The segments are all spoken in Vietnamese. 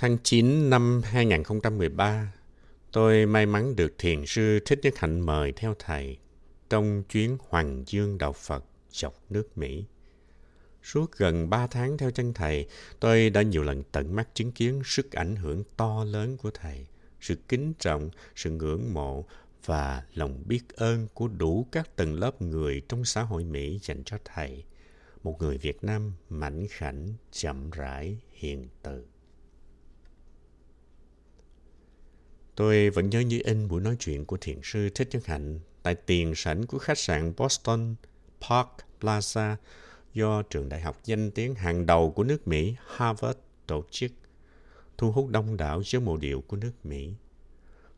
Tháng 9 năm 2013, tôi may mắn được Thiền sư Thích Nhất Hạnh mời theo thầy trong chuyến Hoàng Dương Đạo Phật dọc nước Mỹ. Suốt gần 3 tháng theo chân thầy, tôi đã nhiều lần tận mắt chứng kiến sức ảnh hưởng to lớn của thầy, sự kính trọng, sự ngưỡng mộ và lòng biết ơn của đủ các tầng lớp người trong xã hội Mỹ dành cho thầy, một người Việt Nam mảnh khảnh, chậm rãi, hiền từ. Tôi vẫn nhớ như in buổi nói chuyện của thiền sư Thích Nhất Hạnh tại tiền sảnh của khách sạn Boston Park Plaza do trường đại học danh tiếng hàng đầu của nước Mỹ Harvard tổ chức, thu hút đông đảo giới mộ điệu của nước Mỹ.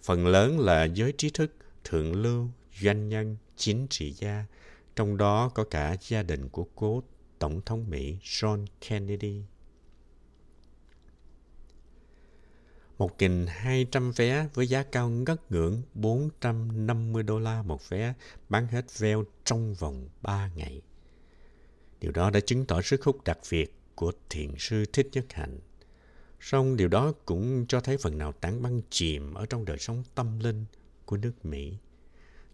Phần lớn là giới trí thức, thượng lưu, doanh nhân, chính trị gia, trong đó có cả gia đình của cố Tổng thống Mỹ John Kennedy. 1.200 vé với giá cao ngất ngưỡng 450 đô la một vé bán hết veo trong vòng 3 ngày. Điều đó đã chứng tỏ sức hút đặc biệt của thiền sư Thích Nhất Hạnh. Song điều đó cũng cho thấy phần nào tảng băng chìm ở trong đời sống tâm linh của nước Mỹ.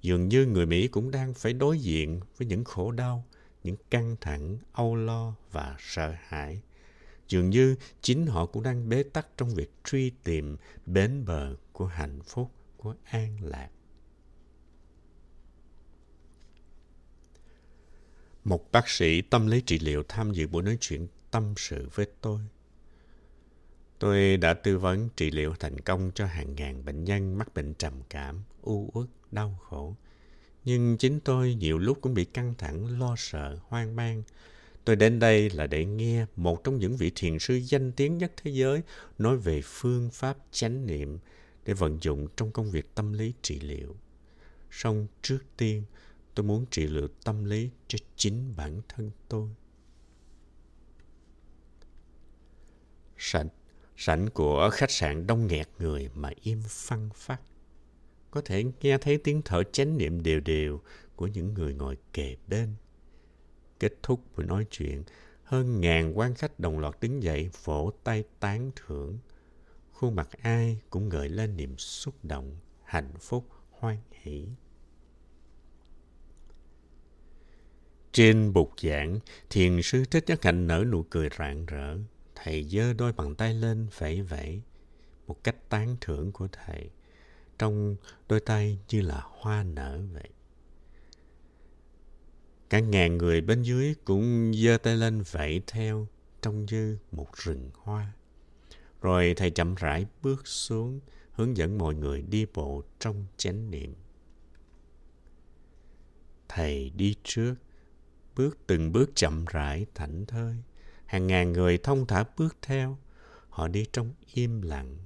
Dường như người Mỹ cũng đang phải đối diện với những khổ đau, những căng thẳng, âu lo và sợ hãi dường như chính họ cũng đang bế tắc trong việc truy tìm bến bờ của hạnh phúc, của an lạc. Một bác sĩ tâm lý trị liệu tham dự buổi nói chuyện tâm sự với tôi. Tôi đã tư vấn trị liệu thành công cho hàng ngàn bệnh nhân mắc bệnh trầm cảm, u uất, đau khổ. Nhưng chính tôi nhiều lúc cũng bị căng thẳng, lo sợ, hoang mang Tôi đến đây là để nghe một trong những vị thiền sư danh tiếng nhất thế giới nói về phương pháp chánh niệm để vận dụng trong công việc tâm lý trị liệu. Song trước tiên, tôi muốn trị liệu tâm lý cho chính bản thân tôi. Sảnh, sảnh của khách sạn đông nghẹt người mà im phăng phát. Có thể nghe thấy tiếng thở chánh niệm đều đều của những người ngồi kề bên Kết thúc buổi nói chuyện, hơn ngàn quan khách đồng loạt đứng dậy vỗ tay tán thưởng. Khuôn mặt ai cũng gợi lên niềm xúc động, hạnh phúc, hoan hỷ. Trên bục giảng, thiền sư Thích Nhất Hạnh nở nụ cười rạng rỡ. Thầy giơ đôi bàn tay lên vẫy vẫy, một cách tán thưởng của thầy. Trong đôi tay như là hoa nở vậy. Cả ngàn người bên dưới cũng giơ tay lên vẫy theo trông như một rừng hoa. Rồi thầy chậm rãi bước xuống, hướng dẫn mọi người đi bộ trong chánh niệm. Thầy đi trước, bước từng bước chậm rãi thảnh thơi. Hàng ngàn người thông thả bước theo, họ đi trong im lặng.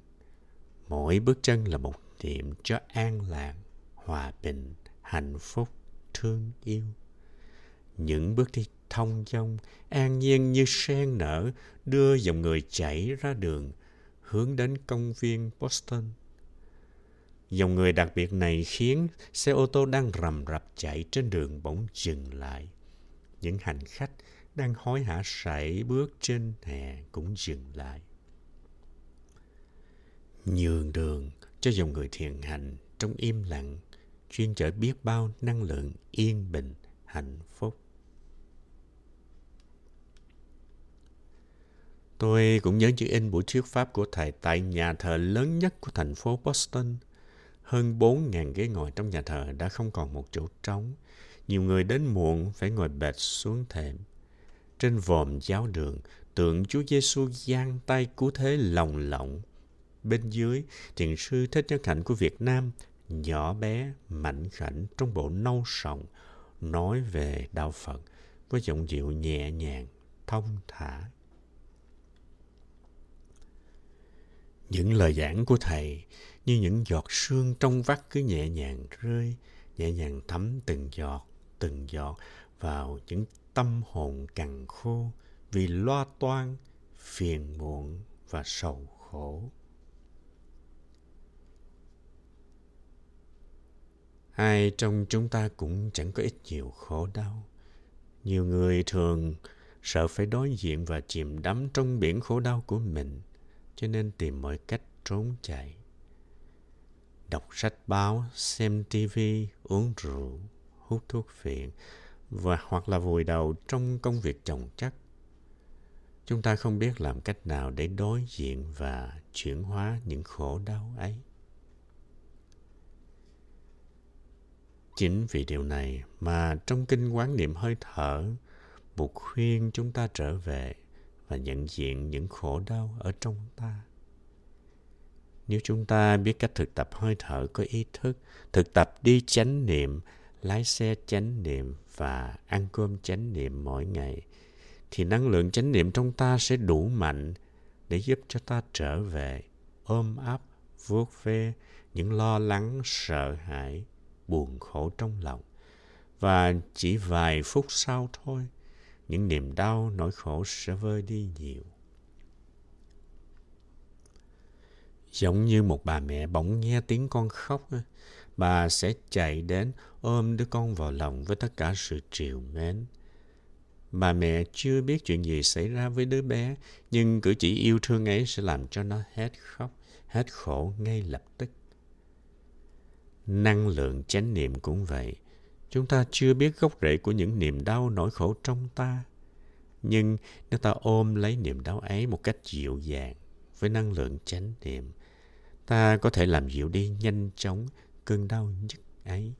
Mỗi bước chân là một niệm cho an lạc, hòa bình, hạnh phúc, thương yêu những bước đi thông dong, an nhiên như sen nở, đưa dòng người chảy ra đường, hướng đến công viên Boston. Dòng người đặc biệt này khiến xe ô tô đang rầm rập chạy trên đường bỗng dừng lại. Những hành khách đang hối hả sải bước trên hè cũng dừng lại. Nhường đường cho dòng người thiền hành trong im lặng, chuyên chở biết bao năng lượng yên bình, hạnh phúc. Tôi cũng nhớ chữ in buổi thuyết pháp của thầy tại nhà thờ lớn nhất của thành phố Boston. Hơn 4.000 ghế ngồi trong nhà thờ đã không còn một chỗ trống. Nhiều người đến muộn phải ngồi bệt xuống thềm. Trên vòm giáo đường, tượng Chúa Giêsu giang tay cứu thế lồng lộng. Bên dưới, thiền sư Thích Nhất Hạnh của Việt Nam, nhỏ bé, mạnh khảnh trong bộ nâu sòng, nói về đạo Phật với giọng điệu nhẹ nhàng, thông thả. Những lời giảng của Thầy như những giọt sương trong vắt cứ nhẹ nhàng rơi, nhẹ nhàng thấm từng giọt, từng giọt vào những tâm hồn cằn khô vì loa toan, phiền muộn và sầu khổ. Ai trong chúng ta cũng chẳng có ít nhiều khổ đau. Nhiều người thường sợ phải đối diện và chìm đắm trong biển khổ đau của mình cho nên tìm mọi cách trốn chạy. Đọc sách báo, xem tivi, uống rượu, hút thuốc phiện và hoặc là vùi đầu trong công việc chồng chất. Chúng ta không biết làm cách nào để đối diện và chuyển hóa những khổ đau ấy. Chính vì điều này mà trong kinh quán niệm hơi thở, Bụt khuyên chúng ta trở về và nhận diện những khổ đau ở trong ta. Nếu chúng ta biết cách thực tập hơi thở có ý thức, thực tập đi chánh niệm, lái xe chánh niệm và ăn cơm chánh niệm mỗi ngày, thì năng lượng chánh niệm trong ta sẽ đủ mạnh để giúp cho ta trở về, ôm ấp, vuốt ve những lo lắng, sợ hãi, buồn khổ trong lòng. Và chỉ vài phút sau thôi, những niềm đau, nỗi khổ sẽ vơi đi nhiều. Giống như một bà mẹ bỗng nghe tiếng con khóc, bà sẽ chạy đến ôm đứa con vào lòng với tất cả sự triều mến. Bà mẹ chưa biết chuyện gì xảy ra với đứa bé, nhưng cử chỉ yêu thương ấy sẽ làm cho nó hết khóc, hết khổ ngay lập tức. Năng lượng chánh niệm cũng vậy. Chúng ta chưa biết gốc rễ của những niềm đau nỗi khổ trong ta. Nhưng nếu ta ôm lấy niềm đau ấy một cách dịu dàng với năng lượng chánh niệm, ta có thể làm dịu đi nhanh chóng cơn đau nhất ấy.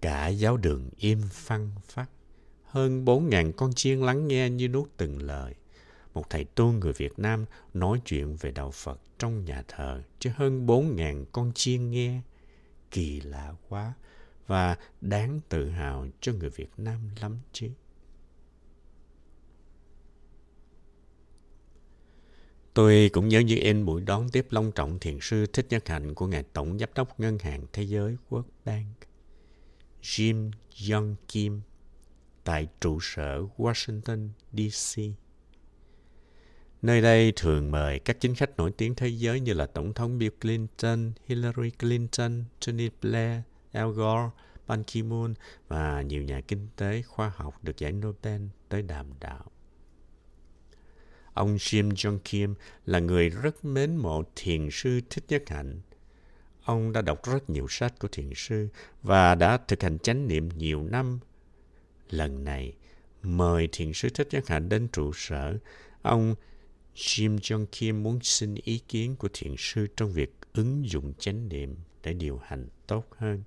Cả giáo đường im phăng phát. Hơn bốn ngàn con chiên lắng nghe như nuốt từng lời. Một thầy tu người Việt Nam nói chuyện về đạo Phật trong nhà thờ cho hơn 4.000 con chiên nghe. Kỳ lạ quá và đáng tự hào cho người Việt Nam lắm chứ. Tôi cũng nhớ như in buổi đón tiếp long trọng thiền sư Thích Nhất Hạnh của Ngài Tổng Giám đốc Ngân hàng Thế giới World Bank, Jim Young Kim, tại trụ sở Washington, D.C. Nơi đây thường mời các chính khách nổi tiếng thế giới như là Tổng thống Bill Clinton, Hillary Clinton, Tony Blair, Al Gore, Ban Ki-moon và nhiều nhà kinh tế khoa học được giải Nobel tới đàm đạo. Ông Jim Jong Kim là người rất mến mộ thiền sư Thích Nhất Hạnh. Ông đã đọc rất nhiều sách của thiền sư và đã thực hành chánh niệm nhiều năm. Lần này, mời thiền sư Thích Nhất Hạnh đến trụ sở, ông Jim Jong Kim muốn xin ý kiến của thiền sư trong việc ứng dụng chánh niệm để điều hành tốt hơn.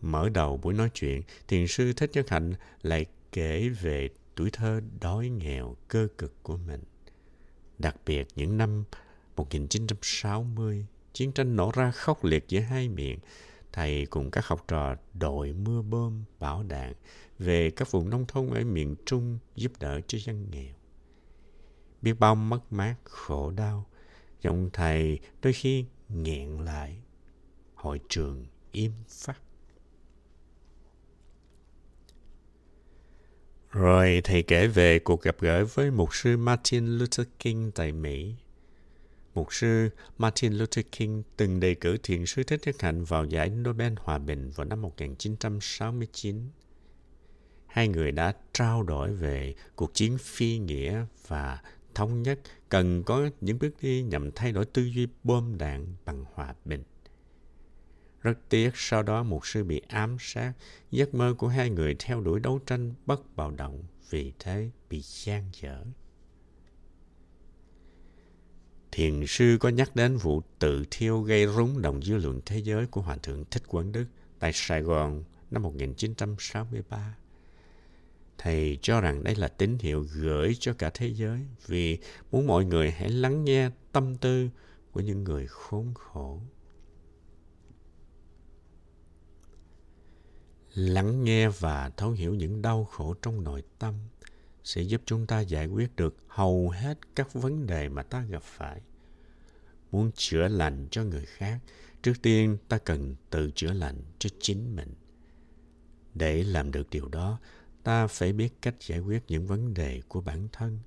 Mở đầu buổi nói chuyện, thiền sư Thích Nhất Hạnh lại kể về tuổi thơ đói nghèo cơ cực của mình. Đặc biệt những năm 1960, chiến tranh nổ ra khốc liệt giữa hai miền. Thầy cùng các học trò đội mưa bom, bão đạn về các vùng nông thôn ở miền Trung giúp đỡ cho dân nghèo. Biết bao mất mát, khổ đau, giọng thầy đôi khi nghẹn lại. Hội trường im phắt. Rồi thầy kể về cuộc gặp gỡ với mục sư Martin Luther King tại Mỹ. Mục sư Martin Luther King từng đề cử thiền sư Thích Nhất Hạnh vào giải Nobel Hòa Bình vào năm 1969. Hai người đã trao đổi về cuộc chiến phi nghĩa và thống nhất cần có những bước đi nhằm thay đổi tư duy bom đạn bằng hòa bình. Rất tiếc sau đó một sư bị ám sát, giấc mơ của hai người theo đuổi đấu tranh bất bạo động, vì thế bị gian dở. Thiền sư có nhắc đến vụ tự thiêu gây rúng động dư luận thế giới của Hòa Thượng Thích Quảng Đức tại Sài Gòn năm 1963. Thầy cho rằng đây là tín hiệu gửi cho cả thế giới, vì muốn mọi người hãy lắng nghe tâm tư của những người khốn khổ. lắng nghe và thấu hiểu những đau khổ trong nội tâm sẽ giúp chúng ta giải quyết được hầu hết các vấn đề mà ta gặp phải muốn chữa lành cho người khác, trước tiên ta cần tự chữa lành cho chính mình để làm được điều đó ta phải biết cách giải quyết những vấn đề của bản thân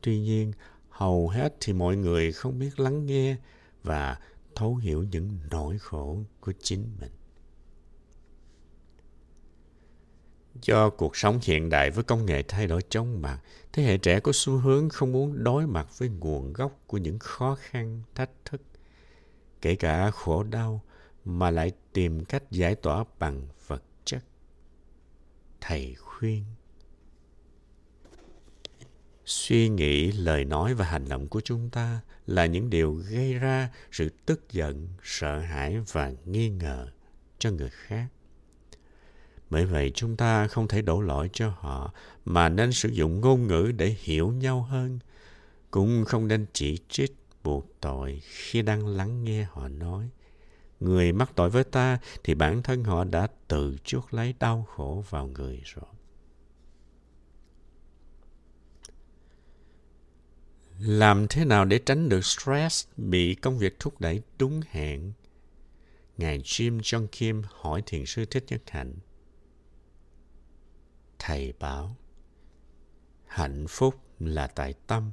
tuy nhiên hầu hết thì mọi người không biết lắng nghe và thấu hiểu những nỗi khổ của chính mình Do cuộc sống hiện đại với công nghệ thay đổi chóng mặt, thế hệ trẻ có xu hướng không muốn đối mặt với nguồn gốc của những khó khăn, thách thức, kể cả khổ đau, mà lại tìm cách giải tỏa bằng vật. Thầy khuyên. Suy nghĩ, lời nói và hành động của chúng ta là những điều gây ra sự tức giận, sợ hãi và nghi ngờ cho người khác. Bởi vậy, chúng ta không thể đổ lỗi cho họ, mà nên sử dụng ngôn ngữ để hiểu nhau hơn, cũng không nên chỉ trích, buộc tội khi đang lắng nghe họ nói người mắc tội với ta thì bản thân họ đã tự chuốc lấy đau khổ vào người rồi Làm thế nào để tránh được stress bị công việc thúc đẩy đúng hẹn? Ngài Jim Jong Kim hỏi thiền sư Thích Nhất Hạnh. Thầy bảo, hạnh phúc là tại tâm,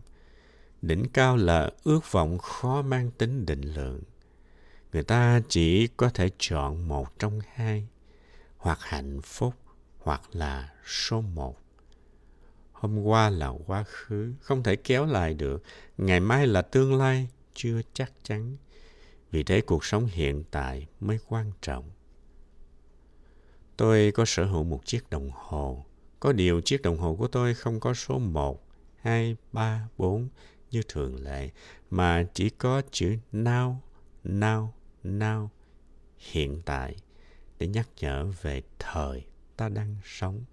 đỉnh cao là ước vọng khó mang tính định lượng. Người ta chỉ có thể chọn một trong hai, hoặc hạnh phúc, hoặc là số một. Hôm qua là quá khứ, không thể kéo lại được. Ngày mai là tương lai, chưa chắc chắn. Vì thế cuộc sống hiện tại mới quan trọng. Tôi có sở hữu một chiếc đồng hồ. Có điều chiếc đồng hồ của tôi không có số 1, 2, 3, 4 như thường lệ, mà chỉ có chữ now, now, now, hiện tại, để nhắc nhở về thời ta đang sống.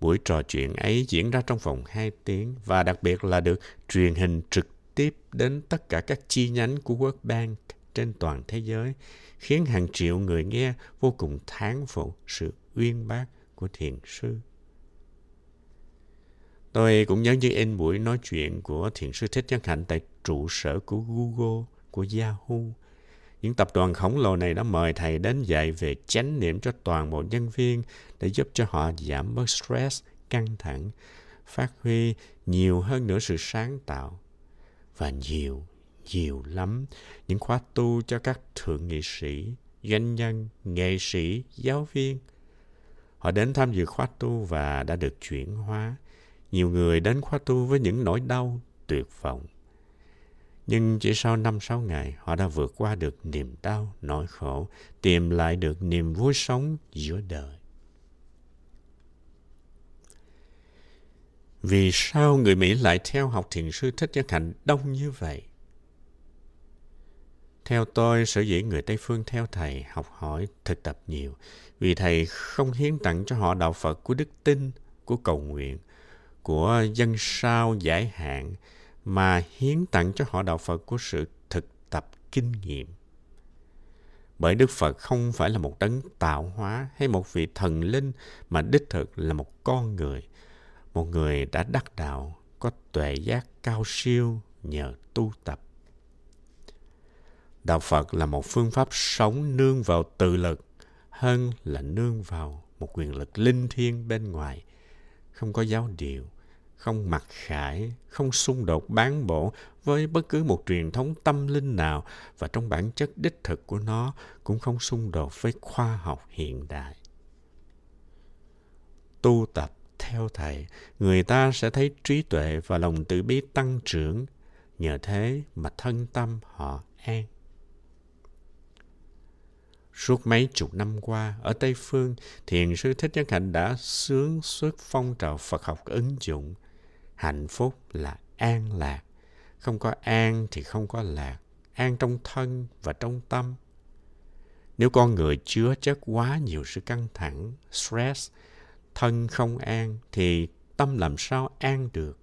Buổi trò chuyện ấy diễn ra trong vòng 2 tiếng và đặc biệt là được truyền hình trực tiếp đến tất cả các chi nhánh của World Bank trên toàn thế giới, khiến hàng triệu người nghe vô cùng thán phục sự uyên bác của thiền sư. Tôi cũng nhớ như in buổi nói chuyện của thiền sư Thích Nhân Hạnh tại trụ sở của Google, của Yahoo, những tập đoàn khổng lồ này đã mời thầy đến dạy về chánh niệm cho toàn bộ nhân viên để giúp cho họ giảm bớt stress, căng thẳng, phát huy nhiều hơn nữa sự sáng tạo. Và nhiều, nhiều lắm những khóa tu cho các thượng nghị sĩ, doanh nhân, nghệ sĩ, giáo viên. Họ đến tham dự khóa tu và đã được chuyển hóa. Nhiều người đến khóa tu với những nỗi đau, tuyệt vọng nhưng chỉ sau năm sáu ngày, họ đã vượt qua được niềm đau, nỗi khổ, tìm lại được niềm vui sống giữa đời. Vì sao người Mỹ lại theo học thiền sư Thích Nhất Hạnh đông như vậy? Theo tôi, sở dĩ người Tây Phương theo thầy học hỏi, thực tập nhiều, vì thầy không hiến tặng cho họ đạo Phật của đức tin, của cầu nguyện, của dân sao giải hạn, mà hiến tặng cho họ đạo Phật của sự thực tập kinh nghiệm. Bởi Đức Phật không phải là một đấng tạo hóa hay một vị thần linh mà đích thực là một con người, một người đã đắc đạo, có tuệ giác cao siêu nhờ tu tập. Đạo Phật là một phương pháp sống nương vào tự lực hơn là nương vào một quyền lực linh thiêng bên ngoài, không có giáo điều, không mặc khải, không xung đột bán bổ với bất cứ một truyền thống tâm linh nào và trong bản chất đích thực của nó cũng không xung đột với khoa học hiện đại. Tu tập theo thầy, người ta sẽ thấy trí tuệ và lòng tự bi tăng trưởng, nhờ thế mà thân tâm họ an. Suốt mấy chục năm qua, ở Tây Phương, Thiền sư Thích Nhất Hạnh đã sướng xuất phong trào Phật học ứng dụng – hạnh phúc là an lạc. Không có an thì không có lạc, an trong thân và trong tâm. Nếu con người chứa chất quá nhiều sự căng thẳng, stress, thân không an thì tâm làm sao an được?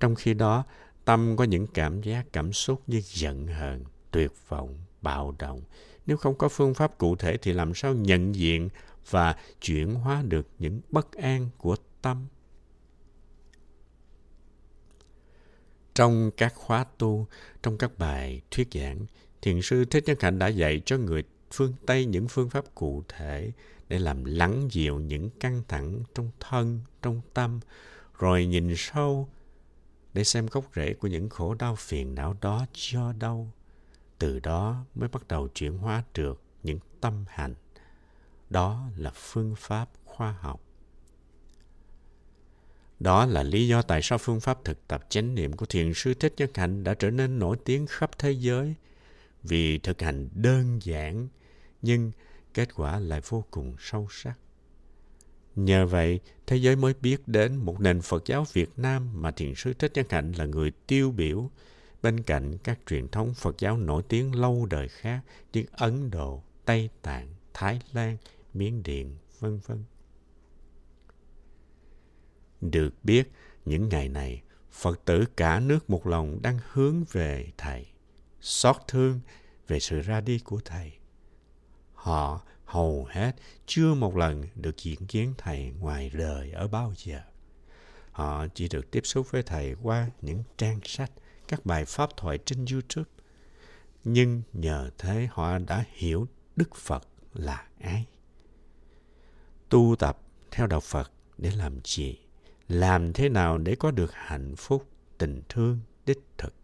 Trong khi đó, tâm có những cảm giác, cảm xúc như giận hờn, tuyệt vọng, bạo động. Nếu không có phương pháp cụ thể thì làm sao nhận diện và chuyển hóa được những bất an của tâm? Trong các khóa tu, trong các bài thuyết giảng, Thiền sư Thích Nhất Hạnh đã dạy cho người phương Tây những phương pháp cụ thể để làm lắng dịu những căng thẳng trong thân, trong tâm, rồi nhìn sâu để xem gốc rễ của những khổ đau phiền não đó do đâu. Từ đó mới bắt đầu chuyển hóa được những tâm hành, đó là phương pháp khoa học đó là lý do tại sao phương pháp thực tập chánh niệm của thiền sư Thích Nhất Hạnh đã trở nên nổi tiếng khắp thế giới. Vì thực hành đơn giản, nhưng kết quả lại vô cùng sâu sắc. Nhờ vậy, thế giới mới biết đến một nền Phật giáo Việt Nam mà Thiền sư Thích Nhất Hạnh là người tiêu biểu bên cạnh các truyền thống Phật giáo nổi tiếng lâu đời khác như Ấn Độ, Tây Tạng, Thái Lan, Miến Điện, vân vân. Được biết, những ngày này, Phật tử cả nước một lòng đang hướng về Thầy, xót thương về sự ra đi của Thầy. Họ hầu hết chưa một lần được diễn kiến Thầy ngoài đời ở bao giờ. Họ chỉ được tiếp xúc với Thầy qua những trang sách, các bài pháp thoại trên YouTube. Nhưng nhờ thế họ đã hiểu Đức Phật là ai. Tu tập theo đạo Phật để làm gì? Làm thế nào để có được hạnh phúc tình thương đích thực?